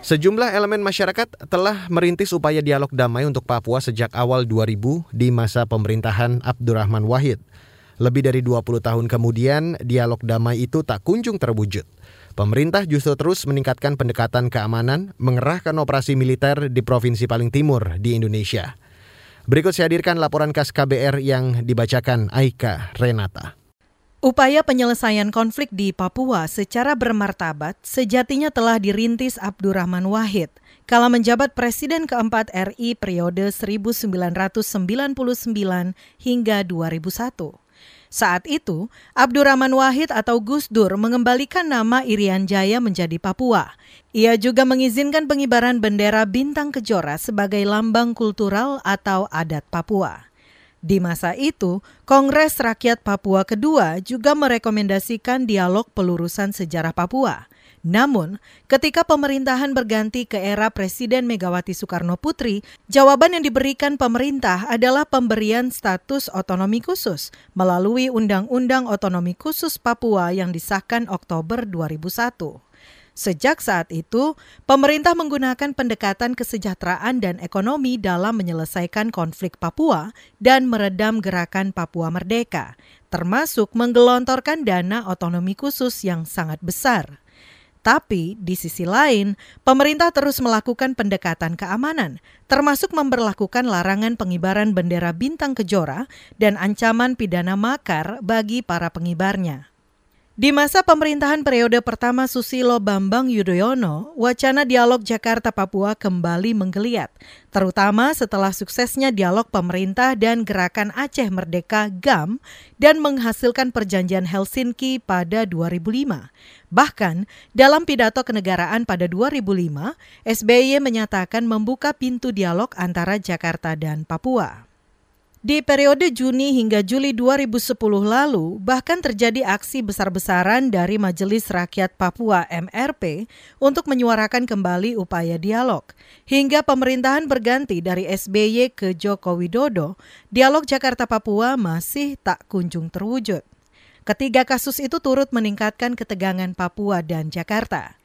Sejumlah elemen masyarakat telah merintis upaya dialog damai untuk Papua sejak awal 2000 di masa pemerintahan Abdurrahman Wahid. Lebih dari 20 tahun kemudian, dialog damai itu tak kunjung terwujud. Pemerintah justru terus meningkatkan pendekatan keamanan, mengerahkan operasi militer di provinsi paling timur di Indonesia. Berikut saya hadirkan laporan khas KBR yang dibacakan Aika Renata. Upaya penyelesaian konflik di Papua secara bermartabat sejatinya telah dirintis Abdurrahman Wahid kala menjabat Presiden keempat RI periode 1999 hingga 2001. Saat itu, Abdurrahman Wahid atau Gus Dur mengembalikan nama Irian Jaya menjadi Papua. Ia juga mengizinkan pengibaran bendera bintang kejora sebagai lambang kultural atau adat Papua. Di masa itu, Kongres Rakyat Papua kedua juga merekomendasikan dialog pelurusan sejarah Papua. Namun, ketika pemerintahan berganti ke era Presiden Megawati Soekarno Putri, jawaban yang diberikan pemerintah adalah pemberian status otonomi khusus melalui Undang-Undang Otonomi Khusus Papua yang disahkan Oktober 2001. Sejak saat itu, pemerintah menggunakan pendekatan kesejahteraan dan ekonomi dalam menyelesaikan konflik Papua dan meredam gerakan Papua Merdeka, termasuk menggelontorkan dana otonomi khusus yang sangat besar. Tapi di sisi lain, pemerintah terus melakukan pendekatan keamanan, termasuk memperlakukan larangan pengibaran bendera bintang kejora dan ancaman pidana makar bagi para pengibarnya. Di masa pemerintahan periode pertama Susilo Bambang Yudhoyono, wacana dialog Jakarta-Papua kembali menggeliat, terutama setelah suksesnya dialog pemerintah dan gerakan Aceh Merdeka GAM dan menghasilkan perjanjian Helsinki pada 2005. Bahkan, dalam pidato kenegaraan pada 2005, SBY menyatakan membuka pintu dialog antara Jakarta dan Papua. Di periode Juni hingga Juli 2010 lalu, bahkan terjadi aksi besar-besaran dari Majelis Rakyat Papua MRP untuk menyuarakan kembali upaya dialog. Hingga pemerintahan berganti dari SBY ke Joko Widodo, dialog Jakarta-Papua masih tak kunjung terwujud. Ketiga kasus itu turut meningkatkan ketegangan Papua dan Jakarta.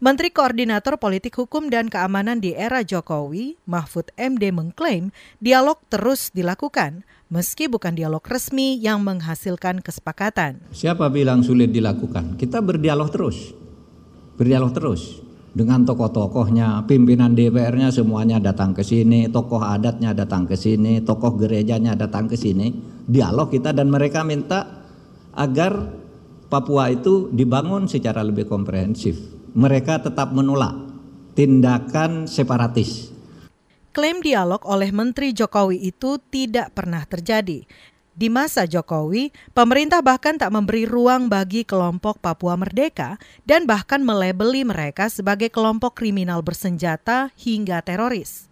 Menteri Koordinator Politik Hukum dan Keamanan di era Jokowi, Mahfud MD mengklaim dialog terus dilakukan, meski bukan dialog resmi yang menghasilkan kesepakatan. Siapa bilang sulit dilakukan? Kita berdialog terus, berdialog terus dengan tokoh-tokohnya, pimpinan DPR-nya semuanya datang ke sini, tokoh adatnya datang ke sini, tokoh gerejanya datang ke sini, dialog kita dan mereka minta agar Papua itu dibangun secara lebih komprehensif mereka tetap menolak tindakan separatis. Klaim dialog oleh Menteri Jokowi itu tidak pernah terjadi. Di masa Jokowi, pemerintah bahkan tak memberi ruang bagi kelompok Papua Merdeka dan bahkan melebeli mereka sebagai kelompok kriminal bersenjata hingga teroris.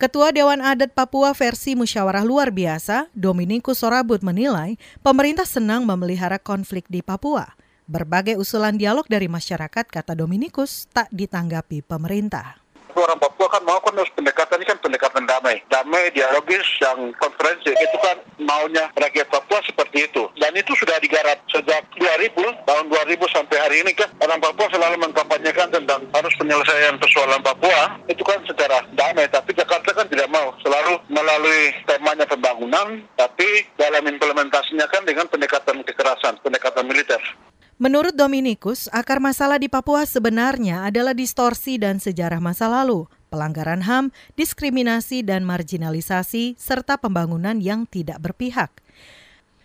Ketua Dewan Adat Papua versi musyawarah luar biasa, Dominikus Sorabut menilai pemerintah senang memelihara konflik di Papua. Berbagai usulan dialog dari masyarakat, kata Dominikus, tak ditanggapi pemerintah orang Papua kan mau kan harus pendekatan ini kan pendekatan damai. Damai, dialogis, yang konferensi. Itu kan maunya rakyat Papua seperti itu. Dan itu sudah digarap sejak 2000, tahun 2000 sampai hari ini kan orang Papua selalu mengkampanyekan tentang harus penyelesaian persoalan Papua. Itu kan secara damai. Tapi Jakarta kan tidak mau. Selalu melalui temanya pembangunan, tapi dalam implementasinya kan dengan pendekatan kekerasan, pendekatan militer. Menurut Dominikus, akar masalah di Papua sebenarnya adalah distorsi dan sejarah masa lalu, pelanggaran HAM, diskriminasi dan marginalisasi, serta pembangunan yang tidak berpihak.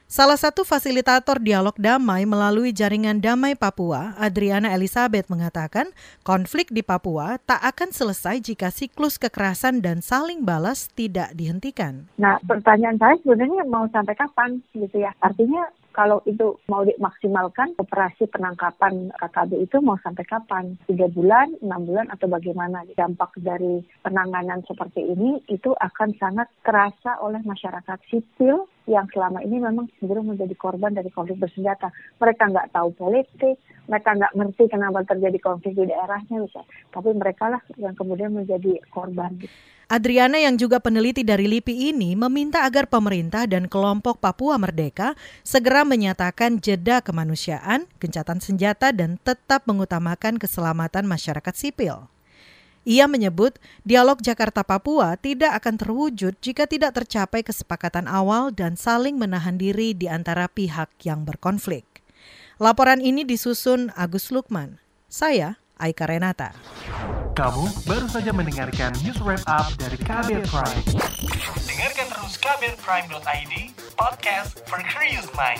Salah satu fasilitator dialog damai melalui jaringan Damai Papua, Adriana Elizabeth mengatakan, konflik di Papua tak akan selesai jika siklus kekerasan dan saling balas tidak dihentikan. Nah, pertanyaan saya sebenarnya mau sampai kapan gitu ya? Artinya kalau itu mau dimaksimalkan operasi penangkapan KKB itu mau sampai kapan? Tiga bulan, enam bulan atau bagaimana? Dampak dari penanganan seperti ini itu akan sangat terasa oleh masyarakat sipil yang selama ini memang cenderung menjadi korban dari konflik bersenjata. Mereka nggak tahu politik, mereka nggak ngerti kenapa terjadi konflik di daerahnya bisa. Tapi mereka lah yang kemudian menjadi korban. Adriana yang juga peneliti dari LIPI ini meminta agar pemerintah dan kelompok Papua Merdeka segera menyatakan jeda kemanusiaan, gencatan senjata, dan tetap mengutamakan keselamatan masyarakat sipil. Ia menyebut dialog Jakarta-Papua tidak akan terwujud jika tidak tercapai kesepakatan awal dan saling menahan diri di antara pihak yang berkonflik. Laporan ini disusun Agus Lukman. Saya Aika Renata. Kamu baru saja mendengarkan news wrap up dari Kabel Prime. Dengarkan terus kabelprime.id, podcast for curious mind.